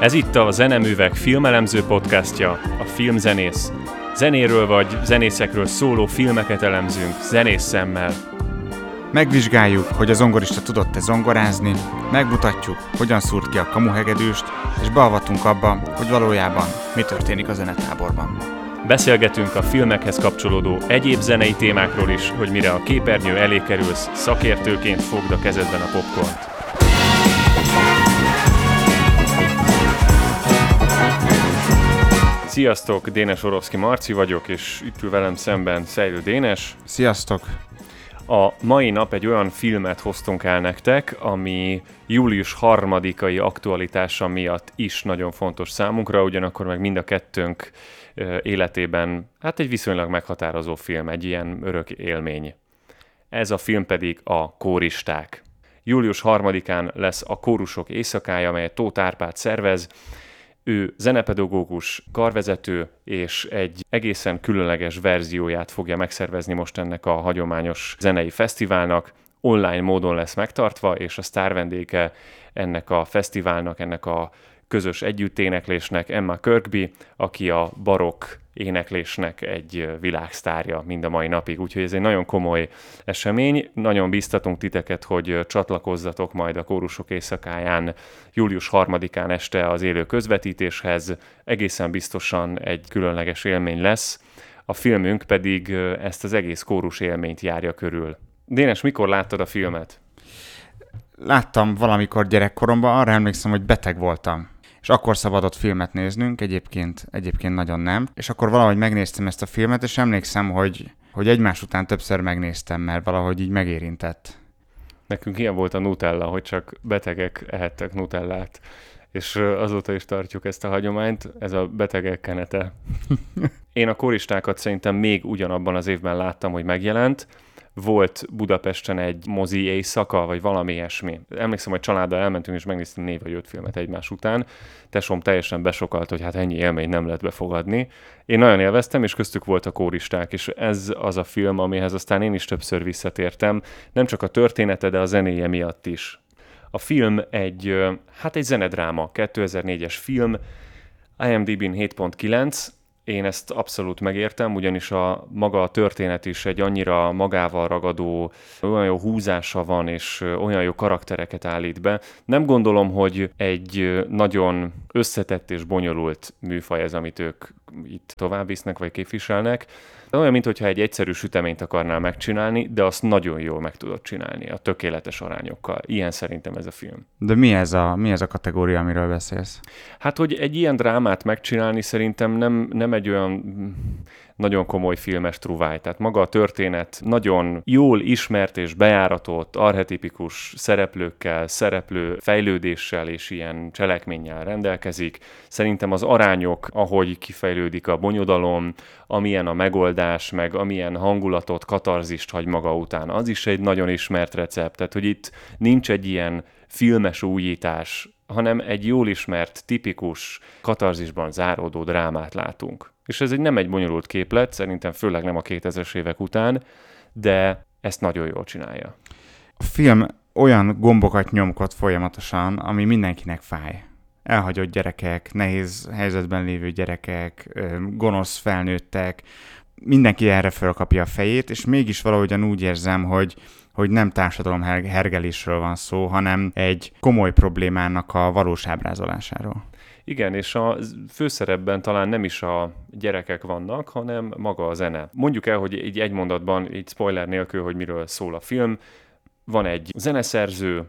Ez itt a Zeneművek filmelemző podcastja, a Filmzenész. Zenéről vagy zenészekről szóló filmeket elemzünk zenész szemmel. Megvizsgáljuk, hogy a zongorista tudott-e zongorázni, megmutatjuk, hogyan szúrt ki a kamuhegedűst, és beavatunk abba, hogy valójában mi történik a zenetáborban. Beszélgetünk a filmekhez kapcsolódó egyéb zenei témákról is, hogy mire a képernyő elé kerülsz, szakértőként fogd a kezedben a popcornt. Sziasztok, Dénes Orowski Marci vagyok, és itt ül velem szemben Szejlő Dénes. Sziasztok! A mai nap egy olyan filmet hoztunk el nektek, ami július harmadikai aktualitása miatt is nagyon fontos számunkra, ugyanakkor meg mind a kettőnk életében hát egy viszonylag meghatározó film, egy ilyen örök élmény. Ez a film pedig a Kóristák. Július harmadikán lesz a Kórusok éjszakája, amelyet Tóth Árpád szervez, ő zenepedagógus, karvezető, és egy egészen különleges verzióját fogja megszervezni most ennek a hagyományos zenei fesztiválnak. Online módon lesz megtartva, és a sztár vendége ennek a fesztiválnak, ennek a közös együtténeklésnek Emma Kirkby, aki a barokk éneklésnek egy világsztárja mind a mai napig, úgyhogy ez egy nagyon komoly esemény. Nagyon biztatunk titeket, hogy csatlakozzatok majd a kórusok éjszakáján július 3-án este az élő közvetítéshez. Egészen biztosan egy különleges élmény lesz. A filmünk pedig ezt az egész kórus élményt járja körül. Dénes, mikor láttad a filmet? Láttam valamikor gyerekkoromban, arra emlékszem, hogy beteg voltam és akkor szabadott filmet néznünk, egyébként, egyébként nagyon nem. És akkor valahogy megnéztem ezt a filmet, és emlékszem, hogy, hogy egymás után többször megnéztem, mert valahogy így megérintett. Nekünk ilyen volt a Nutella, hogy csak betegek ehettek Nutellát, és azóta is tartjuk ezt a hagyományt, ez a betegek kenete. Én a koristákat szerintem még ugyanabban az évben láttam, hogy megjelent, volt Budapesten egy mozi éjszaka, vagy valami ilyesmi. Emlékszem, hogy családdal elmentünk, és megnéztünk négy vagy öt filmet egymás után. Tesom teljesen besokalt, hogy hát ennyi élmény nem lehet befogadni. Én nagyon élveztem, és köztük volt a kóristák, és ez az a film, amihez aztán én is többször visszatértem, nem csak a története, de a zenéje miatt is. A film egy, hát egy zenedráma, 2004-es film, IMDb-n 7.9, én ezt abszolút megértem, ugyanis a maga a történet is egy annyira magával ragadó, olyan jó húzása van, és olyan jó karaktereket állít be. Nem gondolom, hogy egy nagyon összetett és bonyolult műfaj ez, amit ők itt tovább visznek, vagy képviselnek. Olyan, mintha egy egyszerű süteményt akarnál megcsinálni, de azt nagyon jól meg tudod csinálni, a tökéletes arányokkal. Ilyen szerintem ez a film. De mi ez a, mi ez a kategória, amiről beszélsz? Hát, hogy egy ilyen drámát megcsinálni szerintem nem, nem egy olyan nagyon komoly filmes truváj. Tehát maga a történet nagyon jól ismert és bejáratott, arhetipikus szereplőkkel, szereplő fejlődéssel és ilyen cselekménnyel rendelkezik. Szerintem az arányok, ahogy kifejlődik a bonyodalom, amilyen a megoldás, meg amilyen hangulatot, katarzist hagy maga után, az is egy nagyon ismert recept. Tehát, hogy itt nincs egy ilyen filmes újítás, hanem egy jól ismert, tipikus, katarzisban záródó drámát látunk. És ez egy nem egy bonyolult képlet, szerintem főleg nem a 2000-es évek után, de ezt nagyon jól csinálja. A film olyan gombokat nyomkod folyamatosan, ami mindenkinek fáj. Elhagyott gyerekek, nehéz helyzetben lévő gyerekek, gonosz felnőttek, mindenki erre fölkapja a fejét, és mégis valahogyan úgy érzem, hogy, hogy nem társadalom hergelésről van szó, hanem egy komoly problémának a valós ábrázolásáról. Igen, és a főszerepben talán nem is a gyerekek vannak, hanem maga a zene. Mondjuk el, hogy így egy mondatban, így spoiler nélkül, hogy miről szól a film. Van egy zeneszerző,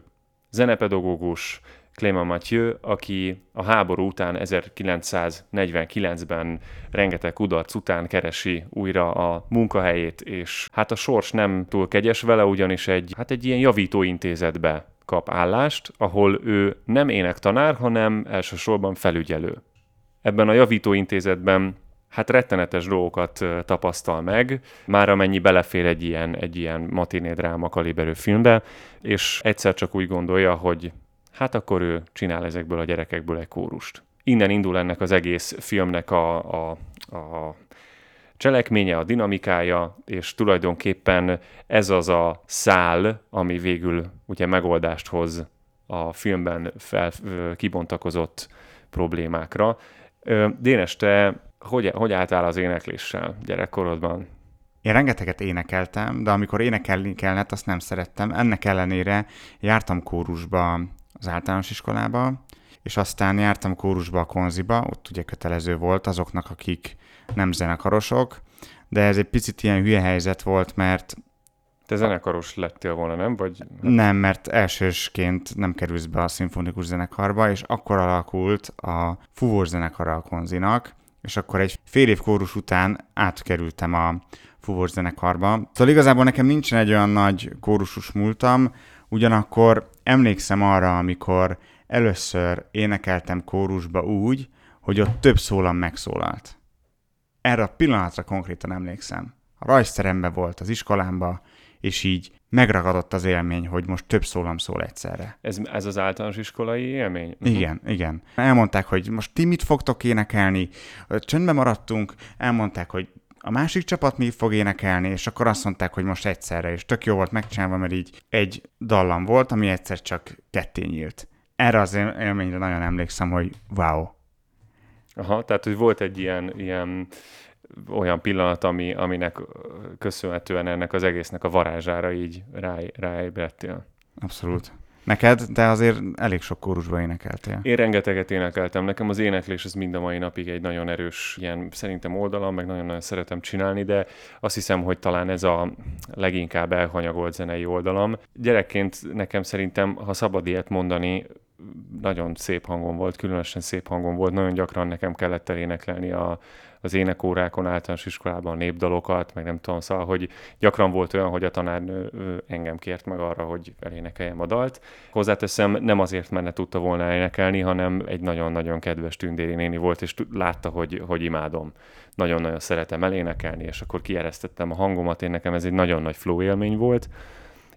zenepedagógus, Clément Mathieu, aki a háború után 1949-ben rengeteg kudarc után keresi újra a munkahelyét, és hát a sors nem túl kegyes vele, ugyanis egy, hát egy ilyen javítóintézetbe kap állást, ahol ő nem énektanár, hanem elsősorban felügyelő. Ebben a javítóintézetben hát rettenetes dolgokat tapasztal meg, már amennyi belefér egy ilyen, egy ilyen matiné dráma kaliberű filmbe, és egyszer csak úgy gondolja, hogy hát akkor ő csinál ezekből a gyerekekből egy kórust. Innen indul ennek az egész filmnek a, a, a cselekménye, a dinamikája, és tulajdonképpen ez az a szál, ami végül ugye megoldást hoz a filmben fel, kibontakozott problémákra. Dénes, te hogy, hogy álltál az énekléssel gyerekkorodban? Én rengeteget énekeltem, de amikor énekelni kellett, azt nem szerettem. Ennek ellenére jártam kórusba az általános iskolába, és aztán jártam kórusba a konziba, ott ugye kötelező volt azoknak, akik nem zenekarosok, de ez egy picit ilyen hülye helyzet volt, mert te zenekaros lettél volna, nem? Vagy... Nem, mert elsősként nem kerülsz be a szimfonikus zenekarba, és akkor alakult a fúvós zenekar a konzinak, és akkor egy fél év kórus után átkerültem a fúvós zenekarba. Szóval igazából nekem nincsen egy olyan nagy kórusus múltam, ugyanakkor emlékszem arra, amikor először énekeltem kórusba úgy, hogy ott több szólam megszólalt. Erre a pillanatra konkrétan emlékszem. A rajzteremben volt az iskolámba, és így megragadott az élmény, hogy most több szólam szól egyszerre. Ez, ez az általános iskolai élmény? Uh-huh. Igen, igen. Elmondták, hogy most ti mit fogtok énekelni, csöndben maradtunk, elmondták, hogy a másik csapat mi fog énekelni, és akkor azt mondták, hogy most egyszerre, és tök jó volt megcsinálva, mert így egy dallam volt, ami egyszer csak ketté nyílt. Erre az élményre nagyon emlékszem, hogy wow. Aha, tehát hogy volt egy ilyen, ilyen olyan pillanat, ami, aminek köszönhetően ennek az egésznek a varázsára így rá, ráébredtél. Abszolút. Neked, de azért elég sok kórusban énekeltél. Én rengeteget énekeltem. Nekem az éneklés az mind a mai napig egy nagyon erős ilyen szerintem oldalam, meg nagyon-nagyon szeretem csinálni, de azt hiszem, hogy talán ez a leginkább elhanyagolt zenei oldalam. Gyerekként nekem szerintem, ha szabad ilyet mondani, nagyon szép hangon volt, különösen szép hangon volt, nagyon gyakran nekem kellett elénekelni a, az énekórákon, általános iskolában népdalokat, meg nem tudom, szóval, hogy gyakran volt olyan, hogy a tanárnő engem kért meg arra, hogy elénekeljem a dalt. Hozzáteszem, nem azért, mert ne tudta volna elénekelni, hanem egy nagyon-nagyon kedves tündéri néni volt, és látta, hogy, hogy imádom. Nagyon-nagyon szeretem elénekelni, és akkor kieresztettem a hangomat, én nekem ez egy nagyon nagy flow élmény volt,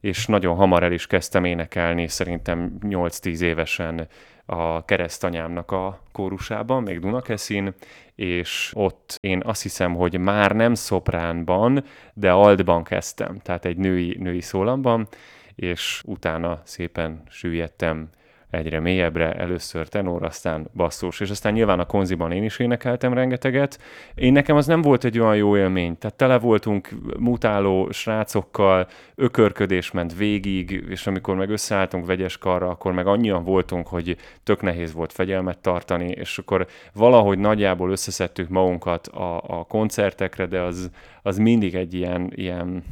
és nagyon hamar el is kezdtem énekelni, szerintem 8-10 évesen a keresztanyámnak a kórusában, még Dunakeszin, és ott én azt hiszem, hogy már nem szopránban, de altban kezdtem, tehát egy női, női szólamban, és utána szépen süllyedtem egyre mélyebbre, először tenor, aztán basszus, és aztán nyilván a konziban én is énekeltem rengeteget. Én nekem az nem volt egy olyan jó élmény, tehát tele voltunk mutáló srácokkal, ökörködés ment végig, és amikor meg összeálltunk vegyes karra, akkor meg annyian voltunk, hogy tök nehéz volt fegyelmet tartani, és akkor valahogy nagyjából összeszedtük magunkat a, a koncertekre, de az, az mindig egy ilyen, ilyen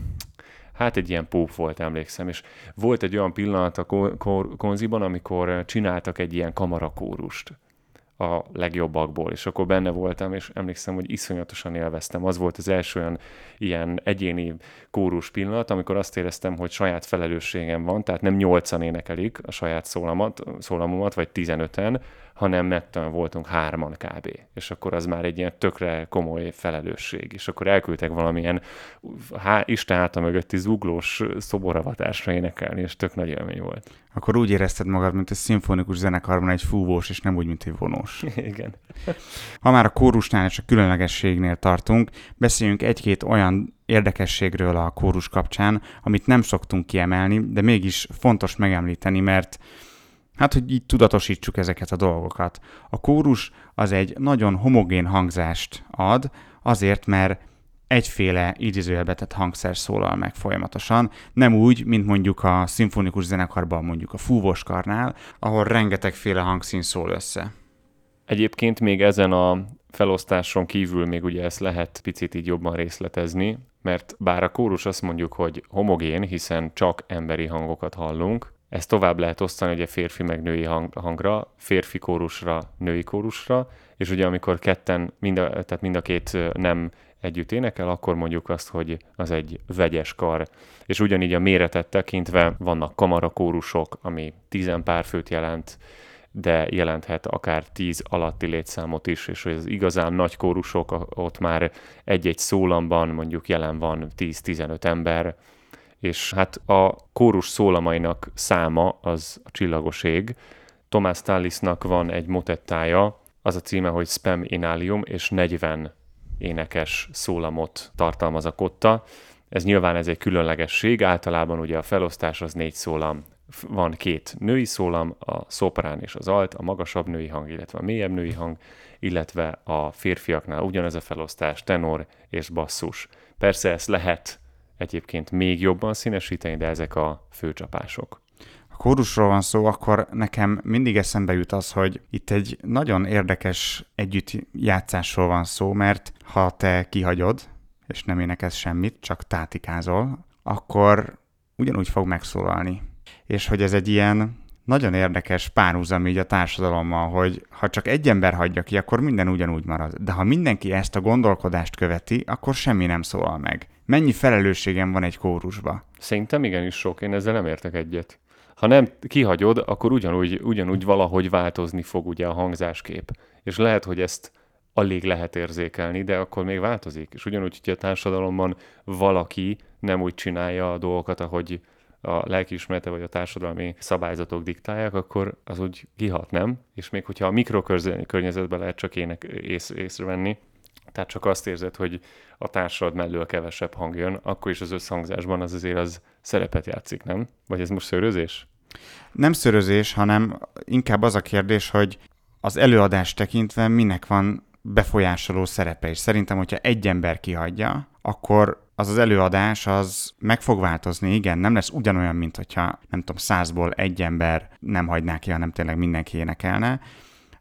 hát egy ilyen púp volt, emlékszem, és volt egy olyan pillanat a konziban, amikor csináltak egy ilyen kamarakórust a legjobbakból, és akkor benne voltam, és emlékszem, hogy iszonyatosan élveztem. Az volt az első olyan ilyen egyéni kórus pillanat, amikor azt éreztem, hogy saját felelősségem van, tehát nem nyolcan énekelik a saját szólamat, szólamomat, vagy tizenöten, hanem metten voltunk hárman kb. És akkor az már egy ilyen tökre komoly felelősség. És akkor elküldtek valamilyen há, Isten háta mögötti zuglós szoboravatásra énekelni, és tök nagy élmény volt. Akkor úgy érezted magad, mint egy szimfonikus zenekarban egy fúvós, és nem úgy, mint egy vonós. Igen. Ha már a kórusnál és a különlegességnél tartunk, beszéljünk egy-két olyan érdekességről a kórus kapcsán, amit nem szoktunk kiemelni, de mégis fontos megemlíteni, mert Hát, hogy így tudatosítsuk ezeket a dolgokat. A kórus az egy nagyon homogén hangzást ad, azért, mert egyféle idézőjelbetett hangszer szólal meg folyamatosan, nem úgy, mint mondjuk a szimfonikus zenekarban, mondjuk a fúvoskarnál, ahol rengetegféle hangszín szól össze. Egyébként még ezen a felosztáson kívül még ugye ezt lehet picit így jobban részletezni, mert bár a kórus azt mondjuk, hogy homogén, hiszen csak emberi hangokat hallunk, ezt tovább lehet osztani ugye férfi meg női hang, hangra, férfi kórusra, női kórusra, és ugye amikor ketten, mind a, tehát mind a két nem együtt énekel, akkor mondjuk azt, hogy az egy vegyes kar. És ugyanígy a méretet tekintve vannak kamarakórusok, ami tizen pár főt jelent, de jelenthet akár tíz alatti létszámot is, és az igazán nagy kórusok, ott már egy-egy szólamban mondjuk jelen van 10-15 ember, és hát a kórus szólamainak száma az a csillagos ég. Tomás Tallisnak van egy motettája, az a címe, hogy Spam Inalium, és 40 énekes szólamot tartalmaz a kotta. Ez nyilván ez egy különlegesség, általában ugye a felosztás az négy szólam van két női szólam, a szoprán és az alt, a magasabb női hang, illetve a mélyebb női hang, illetve a férfiaknál ugyanez a felosztás, tenor és basszus. Persze ezt lehet egyébként még jobban színesíteni, de ezek a főcsapások. A kórusról van szó, akkor nekem mindig eszembe jut az, hogy itt egy nagyon érdekes együttjátszásról van szó, mert ha te kihagyod, és nem énekelsz semmit, csak tátikázol, akkor ugyanúgy fog megszólalni. És hogy ez egy ilyen nagyon érdekes párhuzam így a társadalommal, hogy ha csak egy ember hagyja ki, akkor minden ugyanúgy marad. De ha mindenki ezt a gondolkodást követi, akkor semmi nem szólal meg. Mennyi felelősségem van egy kórusba? Szerintem igenis sok, én ezzel nem értek egyet. Ha nem kihagyod, akkor ugyanúgy, ugyanúgy valahogy változni fog ugye a hangzáskép. És lehet, hogy ezt alig lehet érzékelni, de akkor még változik. És ugyanúgy, hogy a társadalomban valaki nem úgy csinálja a dolgokat, ahogy a lelkiismerete vagy a társadalmi szabályzatok diktálják, akkor az úgy kihat, nem? És még hogyha a mikrokörnyezetben lehet csak ének ész, észrevenni, tehát csak azt érzed, hogy a társad mellől kevesebb hang jön, akkor is az összhangzásban az azért az szerepet játszik, nem? Vagy ez most szőrözés? Nem szörözés, hanem inkább az a kérdés, hogy az előadás tekintve minek van befolyásoló szerepe, és szerintem, hogyha egy ember kihagyja, akkor az az előadás az meg fog változni, igen, nem lesz ugyanolyan, mint hogyha nem tudom, százból egy ember nem hagyná ki, hanem tényleg mindenki énekelne,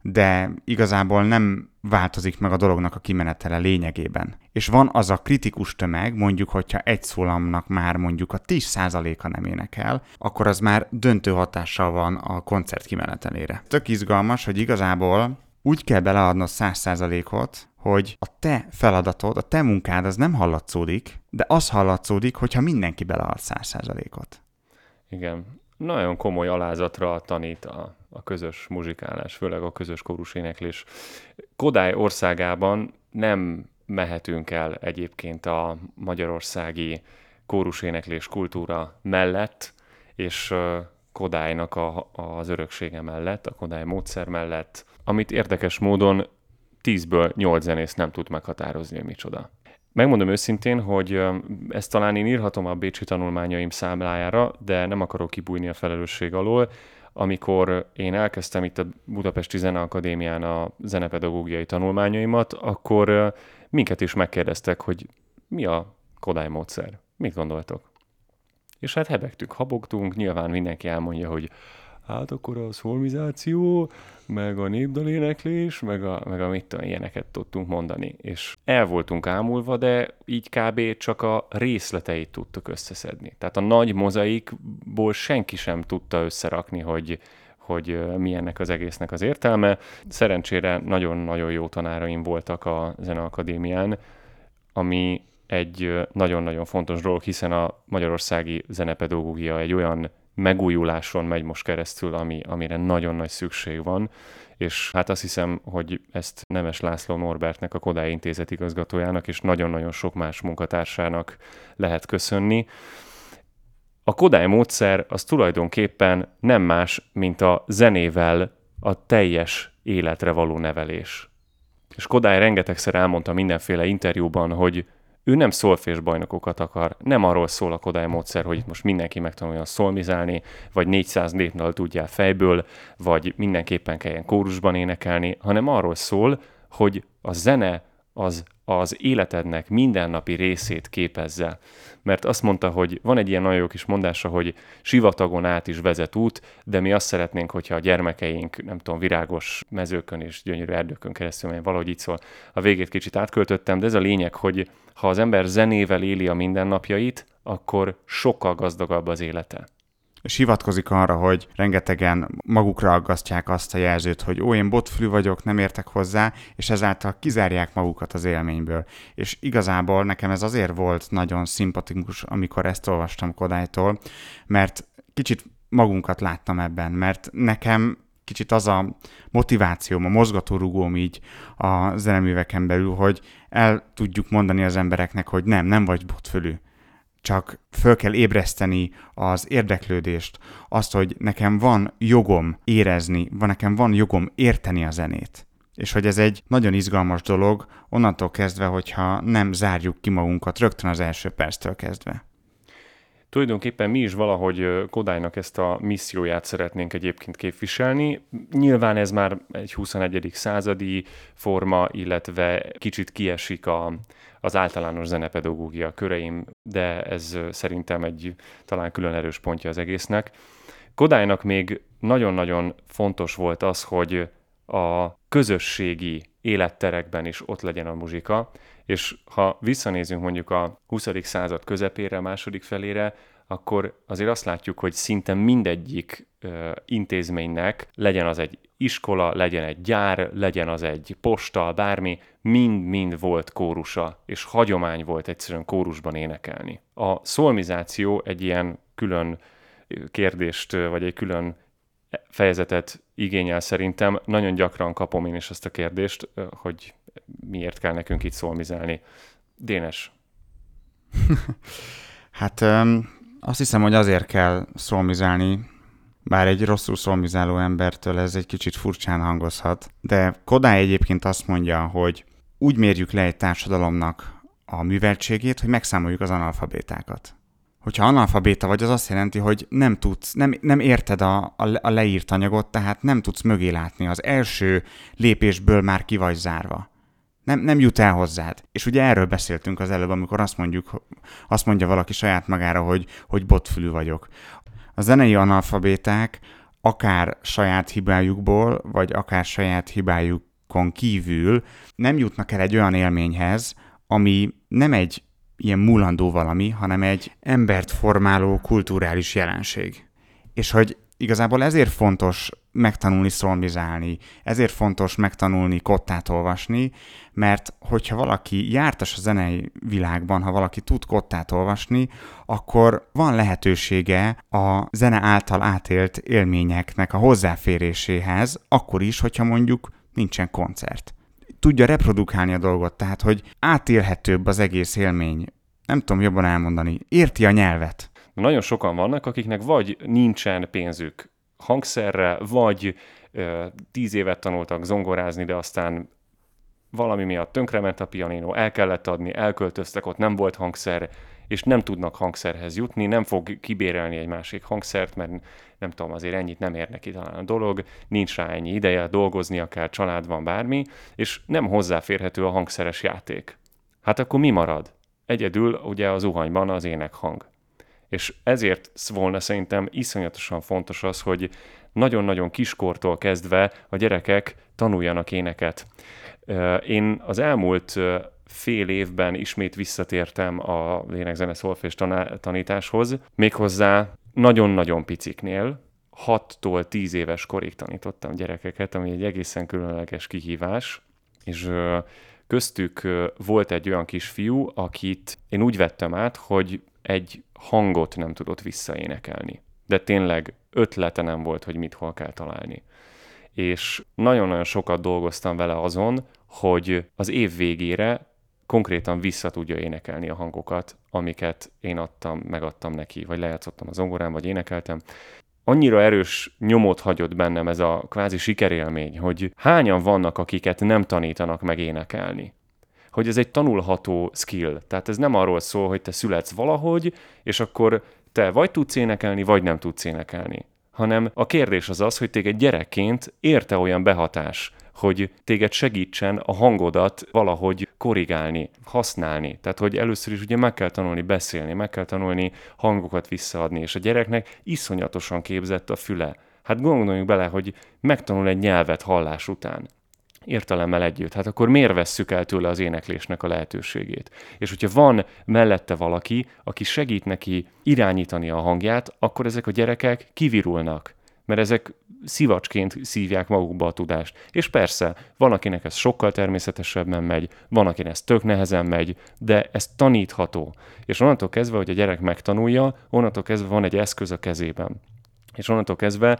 de igazából nem változik meg a dolognak a kimenetele lényegében. És van az a kritikus tömeg, mondjuk, hogyha egy szólamnak már mondjuk a 10%-a nem énekel, akkor az már döntő hatással van a koncert kimenetelére. Tök izgalmas, hogy igazából úgy kell beleadnod 100%-ot, hogy a te feladatod, a te munkád az nem hallatszódik, de az hallatszódik, hogyha mindenki belead 100%-ot. Igen. Nagyon komoly alázatra tanít a, a közös muzsikálás, főleg a közös éneklés. Kodály országában nem mehetünk el egyébként a magyarországi éneklés kultúra mellett, és Kodálynak a, az öröksége mellett, a Kodály módszer mellett, amit érdekes módon 10-ből 8 zenész nem tud meghatározni, hogy micsoda. Megmondom őszintén, hogy ezt talán én írhatom a Bécsi tanulmányaim számlájára, de nem akarok kibújni a felelősség alól. Amikor én elkezdtem itt a Budapesti Zeneakadémián a zenepedagógiai tanulmányaimat, akkor minket is megkérdeztek, hogy mi a Kodály módszer. Mit gondoltok? És hát hebegtük, habogtunk, nyilván mindenki elmondja, hogy hát akkor a szolmizáció, meg a népdaléneklés, meg a, meg a mit tudom, ilyeneket tudtunk mondani. És el voltunk ámulva, de így kb. csak a részleteit tudtuk összeszedni. Tehát a nagy mozaikból senki sem tudta összerakni, hogy, hogy mi ennek az egésznek az értelme. Szerencsére nagyon-nagyon jó tanáraim voltak a Zeneakadémián, ami egy nagyon-nagyon fontos dolog, hiszen a magyarországi zenepedagógia egy olyan megújuláson megy most keresztül, ami, amire nagyon nagy szükség van, és hát azt hiszem, hogy ezt Nemes László Norbertnek, a Kodály Intézet igazgatójának és nagyon-nagyon sok más munkatársának lehet köszönni. A Kodály módszer az tulajdonképpen nem más, mint a zenével a teljes életre való nevelés. És Kodály rengetegszer elmondta mindenféle interjúban, hogy ő nem szolfés bajnokokat akar, nem arról szól a Kodály módszer, hogy itt most mindenki megtanuljon szolmizálni, vagy 400 népnal tudjál fejből, vagy mindenképpen kelljen kórusban énekelni, hanem arról szól, hogy a zene az az életednek mindennapi részét képezze. Mert azt mondta, hogy van egy ilyen nagyon jó kis mondása, hogy sivatagon át is vezet út, de mi azt szeretnénk, hogyha a gyermekeink, nem tudom, virágos mezőkön és gyönyörű erdőkön keresztül, mert valahogy így szól. A végét kicsit átköltöttem, de ez a lényeg, hogy ha az ember zenével éli a mindennapjait, akkor sokkal gazdagabb az élete és hivatkozik arra, hogy rengetegen magukra aggasztják azt a jelzőt, hogy ó, én botflű vagyok, nem értek hozzá, és ezáltal kizárják magukat az élményből. És igazából nekem ez azért volt nagyon szimpatikus, amikor ezt olvastam Kodálytól, mert kicsit magunkat láttam ebben, mert nekem kicsit az a motivációm, a mozgatórugóm így a zeneműveken belül, hogy el tudjuk mondani az embereknek, hogy nem, nem vagy botfölű csak föl kell ébreszteni az érdeklődést, azt, hogy nekem van jogom érezni, van nekem van jogom érteni a zenét. És hogy ez egy nagyon izgalmas dolog, onnantól kezdve, hogyha nem zárjuk ki magunkat rögtön az első perctől kezdve. Tulajdonképpen mi is valahogy Kodálynak ezt a misszióját szeretnénk egyébként képviselni. Nyilván ez már egy 21. századi forma, illetve kicsit kiesik a, az általános zenepedagógia köreim, de ez szerintem egy talán külön erős pontja az egésznek. Kodálynak még nagyon-nagyon fontos volt az, hogy a közösségi életterekben is ott legyen a muzsika, és ha visszanézünk mondjuk a 20. század közepére, második felére, akkor azért azt látjuk, hogy szinte mindegyik ö, intézménynek, legyen az egy iskola, legyen egy gyár, legyen az egy posta, bármi, mind-mind volt kórusa, és hagyomány volt egyszerűen kórusban énekelni. A szolmizáció egy ilyen külön kérdést, vagy egy külön fejezetet igényel szerintem. Nagyon gyakran kapom én is ezt a kérdést, hogy miért kell nekünk itt szolmizálni. Dénes. hát um, azt hiszem, hogy azért kell szolmizálni, bár egy rosszul szolmizáló embertől ez egy kicsit furcsán hangozhat, de Kodály egyébként azt mondja, hogy úgy mérjük le egy társadalomnak a műveltségét, hogy megszámoljuk az analfabétákat. Hogyha analfabéta vagy, az azt jelenti, hogy nem tudsz, nem, nem érted a, a, leírt anyagot, tehát nem tudsz mögé látni. Az első lépésből már ki vagy zárva. Nem, nem jut el hozzád. És ugye erről beszéltünk az előbb, amikor azt mondjuk, azt mondja valaki saját magára, hogy, hogy botfülű vagyok. A zenei analfabéták akár saját hibájukból, vagy akár saját hibájukon kívül nem jutnak el egy olyan élményhez, ami nem egy ilyen mulandó valami, hanem egy embert formáló kulturális jelenség. És hogy igazából ezért fontos megtanulni szolmizálni, ezért fontos megtanulni kottát olvasni, mert hogyha valaki jártas a zenei világban, ha valaki tud kottát olvasni, akkor van lehetősége a zene által átélt élményeknek a hozzáféréséhez, akkor is, hogyha mondjuk nincsen koncert. Tudja reprodukálni a dolgot, tehát hogy átélhetőbb az egész élmény. Nem tudom jobban elmondani. Érti a nyelvet. Nagyon sokan vannak, akiknek vagy nincsen pénzük hangszerre, vagy tíz évet tanultak zongorázni, de aztán valami miatt tönkrement a pianino, el kellett adni, elköltöztek, ott nem volt hangszer, és nem tudnak hangszerhez jutni, nem fog kibérelni egy másik hangszert, mert nem tudom, azért ennyit nem ér neki talán a dolog, nincs rá ennyi ideje, dolgoznia kell, család van, bármi, és nem hozzáférhető a hangszeres játék. Hát akkor mi marad? Egyedül ugye az zuhanyban az énekhang. És ezért volna szerintem iszonyatosan fontos az, hogy nagyon-nagyon kiskortól kezdve a gyerekek tanuljanak éneket. Én az elmúlt fél évben ismét visszatértem a lénekzene szolfés tanításhoz, méghozzá nagyon-nagyon piciknél, 6-tól 10 éves korig tanítottam gyerekeket, ami egy egészen különleges kihívás, és köztük volt egy olyan kisfiú, akit én úgy vettem át, hogy egy hangot nem tudott visszaénekelni. De tényleg ötlete nem volt, hogy mit hol kell találni. És nagyon-nagyon sokat dolgoztam vele azon, hogy az év végére konkrétan vissza tudja énekelni a hangokat, amiket én adtam, megadtam neki, vagy lejátszottam a zongorán, vagy énekeltem. Annyira erős nyomot hagyott bennem ez a kvázi sikerélmény, hogy hányan vannak, akiket nem tanítanak meg énekelni hogy ez egy tanulható skill. Tehát ez nem arról szól, hogy te születsz valahogy, és akkor te vagy tudsz énekelni, vagy nem tudsz énekelni. Hanem a kérdés az az, hogy téged gyerekként érte olyan behatás, hogy téged segítsen a hangodat valahogy korrigálni, használni. Tehát, hogy először is ugye meg kell tanulni beszélni, meg kell tanulni hangokat visszaadni, és a gyereknek iszonyatosan képzett a füle. Hát gondoljunk bele, hogy megtanul egy nyelvet hallás után értelemmel együtt. Hát akkor miért vesszük el tőle az éneklésnek a lehetőségét? És hogyha van mellette valaki, aki segít neki irányítani a hangját, akkor ezek a gyerekek kivirulnak mert ezek szivacsként szívják magukba a tudást. És persze, van, akinek ez sokkal természetesebben megy, van, akinek ez tök nehezen megy, de ez tanítható. És onnantól kezdve, hogy a gyerek megtanulja, onnantól kezdve van egy eszköz a kezében. És onnantól kezdve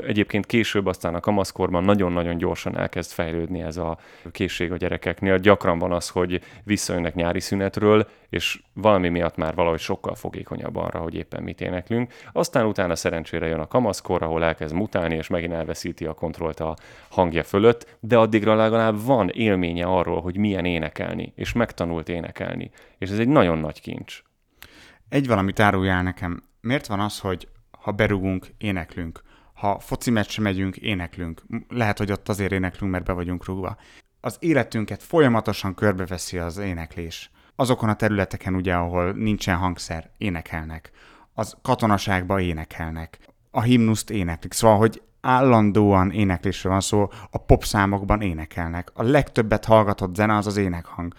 egyébként később aztán a kamaszkorban nagyon-nagyon gyorsan elkezd fejlődni ez a készség a gyerekeknél. Gyakran van az, hogy visszajönnek nyári szünetről, és valami miatt már valahogy sokkal fogékonyabb arra, hogy éppen mit éneklünk. Aztán utána szerencsére jön a kamaszkor, ahol elkezd mutálni, és megint elveszíti a kontrollt a hangja fölött, de addigra legalább van élménye arról, hogy milyen énekelni, és megtanult énekelni. És ez egy nagyon nagy kincs. Egy valamit áruljál nekem. Miért van az, hogy ha berugunk, éneklünk? Ha foci meccsre megyünk, éneklünk. Lehet, hogy ott azért éneklünk, mert be vagyunk rúgva. Az életünket folyamatosan körbeveszi az éneklés. Azokon a területeken ugye, ahol nincsen hangszer, énekelnek. Az katonaságban énekelnek. A himnuszt éneklik. Szóval, hogy állandóan éneklésről van szó, a popszámokban énekelnek. A legtöbbet hallgatott zene az az énekhang.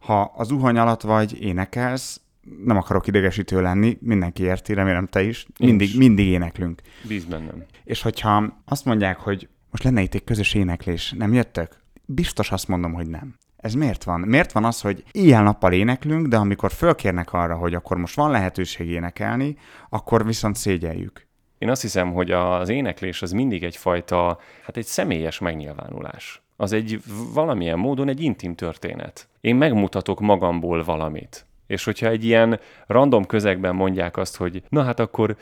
Ha az uhany alatt vagy, énekelsz, nem akarok idegesítő lenni, mindenki érti, remélem te is, mindig, mindig éneklünk. Bíz bennem. És hogyha azt mondják, hogy most lenne itt egy közös éneklés, nem jöttök? Biztos azt mondom, hogy nem. Ez miért van? Miért van az, hogy ilyen-nappal éneklünk, de amikor fölkérnek arra, hogy akkor most van lehetőség énekelni, akkor viszont szégyeljük? Én azt hiszem, hogy az éneklés az mindig egyfajta, hát egy személyes megnyilvánulás. Az egy valamilyen módon egy intim történet. Én megmutatok magamból valamit. És hogyha egy ilyen random közegben mondják azt, hogy na hát akkor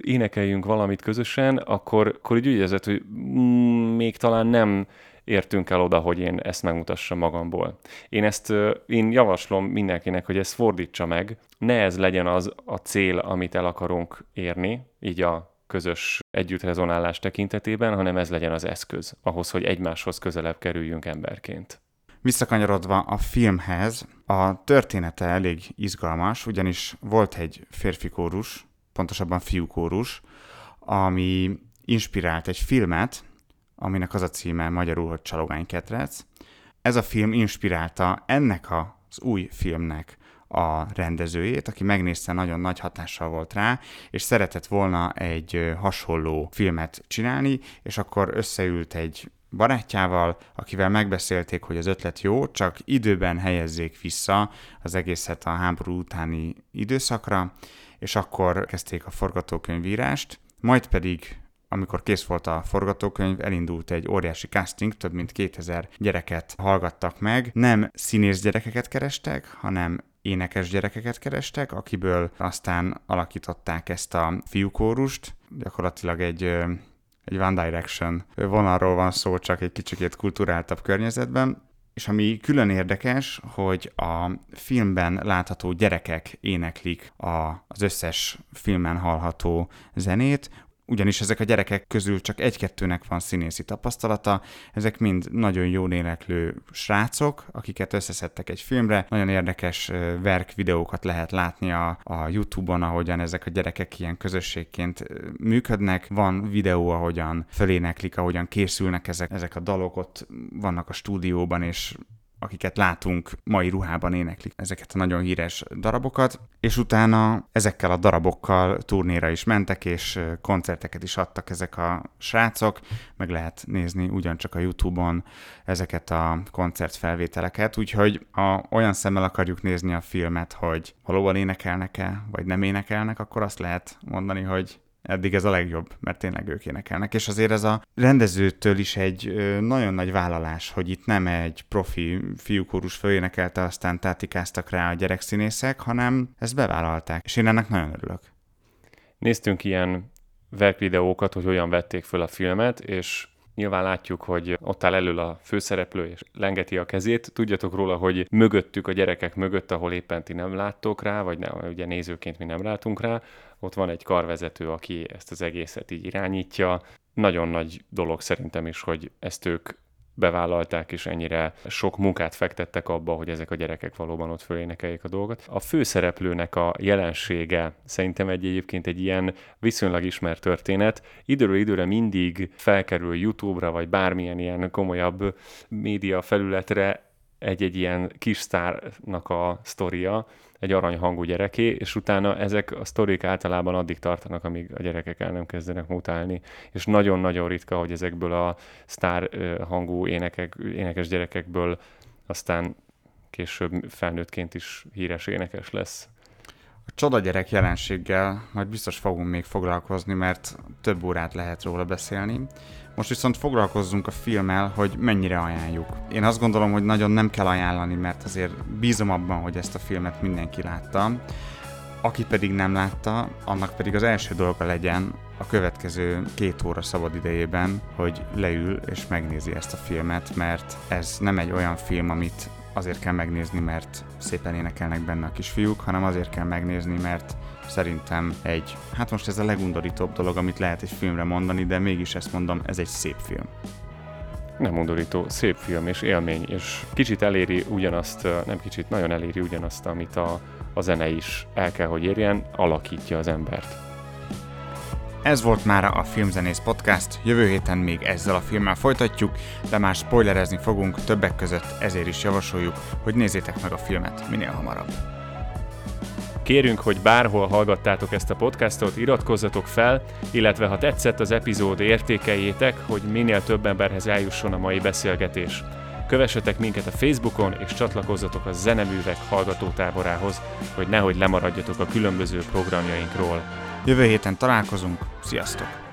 énekeljünk valamit közösen, akkor, akkor így úgy érzed, hogy mm, még talán nem értünk el oda, hogy én ezt megmutassam magamból. Én ezt, én javaslom mindenkinek, hogy ezt fordítsa meg, ne ez legyen az a cél, amit el akarunk érni, így a közös együttrezonálás tekintetében, hanem ez legyen az eszköz ahhoz, hogy egymáshoz közelebb kerüljünk emberként. Visszakanyarodva a filmhez, a története elég izgalmas, ugyanis volt egy férfi kórus, pontosabban fiúkórus, ami inspirált egy filmet, aminek az a címe magyarul, hogy Csalogányketrec. Ez a film inspirálta ennek az új filmnek a rendezőjét, aki megnézte, nagyon nagy hatással volt rá, és szeretett volna egy hasonló filmet csinálni, és akkor összeült egy barátjával, akivel megbeszélték, hogy az ötlet jó, csak időben helyezzék vissza az egészet a háború utáni időszakra, és akkor kezdték a forgatókönyvírást, majd pedig amikor kész volt a forgatókönyv, elindult egy óriási casting, több mint 2000 gyereket hallgattak meg. Nem színész gyerekeket kerestek, hanem énekes gyerekeket kerestek, akiből aztán alakították ezt a fiúkórust, gyakorlatilag egy egy One Direction vonalról van szó, csak egy kicsikét kulturáltabb környezetben. És ami külön érdekes, hogy a filmben látható gyerekek éneklik a, az összes filmen hallható zenét, ugyanis ezek a gyerekek közül csak egy-kettőnek van színészi tapasztalata, ezek mind nagyon jó éneklő srácok, akiket összeszedtek egy filmre, nagyon érdekes verk videókat lehet látni a, a Youtube-on, ahogyan ezek a gyerekek ilyen közösségként működnek, van videó, ahogyan föléneklik, ahogyan készülnek ezek, ezek a dalok, ott vannak a stúdióban, és akiket látunk mai ruhában éneklik ezeket a nagyon híres darabokat, és utána ezekkel a darabokkal turnéra is mentek, és koncerteket is adtak ezek a srácok, meg lehet nézni ugyancsak a Youtube-on ezeket a koncertfelvételeket, úgyhogy ha olyan szemmel akarjuk nézni a filmet, hogy valóban énekelnek-e, vagy nem énekelnek, akkor azt lehet mondani, hogy eddig ez a legjobb, mert tényleg ők énekelnek. És azért ez a rendezőtől is egy nagyon nagy vállalás, hogy itt nem egy profi fiúkórus főénekelte, aztán tátikáztak rá a gyerekszínészek, hanem ezt bevállalták. És én ennek nagyon örülök. Néztünk ilyen verkvideókat, hogy olyan vették föl a filmet, és Nyilván látjuk, hogy ott áll elől a főszereplő, és lengeti a kezét. Tudjatok róla, hogy mögöttük, a gyerekek mögött, ahol éppen ti nem láttok rá, vagy nem, ugye nézőként mi nem látunk rá, ott van egy karvezető, aki ezt az egészet így irányítja. Nagyon nagy dolog szerintem is, hogy ezt ők bevállalták, és ennyire sok munkát fektettek abba, hogy ezek a gyerekek valóban ott fölénekeljék a dolgot. A főszereplőnek a jelensége szerintem egy egyébként egy ilyen viszonylag ismert történet. Időről időre mindig felkerül YouTube-ra, vagy bármilyen ilyen komolyabb média felületre egy-egy ilyen kis sztárnak a sztoria, egy aranyhangú gyereké, és utána ezek a sztorik általában addig tartanak, amíg a gyerekek el nem kezdenek mutálni. És nagyon-nagyon ritka, hogy ezekből a sztár hangú énekek, énekes gyerekekből aztán később felnőttként is híres énekes lesz. A csoda gyerek jelenséggel majd biztos fogunk még foglalkozni, mert több órát lehet róla beszélni. Most viszont foglalkozzunk a filmmel, hogy mennyire ajánljuk. Én azt gondolom, hogy nagyon nem kell ajánlani, mert azért bízom abban, hogy ezt a filmet mindenki látta. Aki pedig nem látta, annak pedig az első dolga legyen a következő két óra szabad idejében, hogy leül és megnézi ezt a filmet, mert ez nem egy olyan film, amit azért kell megnézni, mert szépen énekelnek benne a kisfiúk, hanem azért kell megnézni, mert szerintem egy, hát most ez a legundorítóbb dolog, amit lehet egy filmre mondani, de mégis ezt mondom, ez egy szép film. Nem undorító, szép film és élmény, és kicsit eléri ugyanazt, nem kicsit, nagyon eléri ugyanazt, amit a, a zene is el kell, hogy érjen, alakítja az embert. Ez volt már a Filmzenész Podcast, jövő héten még ezzel a filmmel folytatjuk, de már spoilerezni fogunk többek között, ezért is javasoljuk, hogy nézzétek meg a filmet minél hamarabb. Kérünk, hogy bárhol hallgattátok ezt a podcastot, iratkozzatok fel, illetve ha tetszett az epizód, értékeljétek, hogy minél több emberhez eljusson a mai beszélgetés. Kövessetek minket a Facebookon, és csatlakozzatok a Zeneművek hallgatótáborához, hogy nehogy lemaradjatok a különböző programjainkról. Jövő héten találkozunk, sziasztok!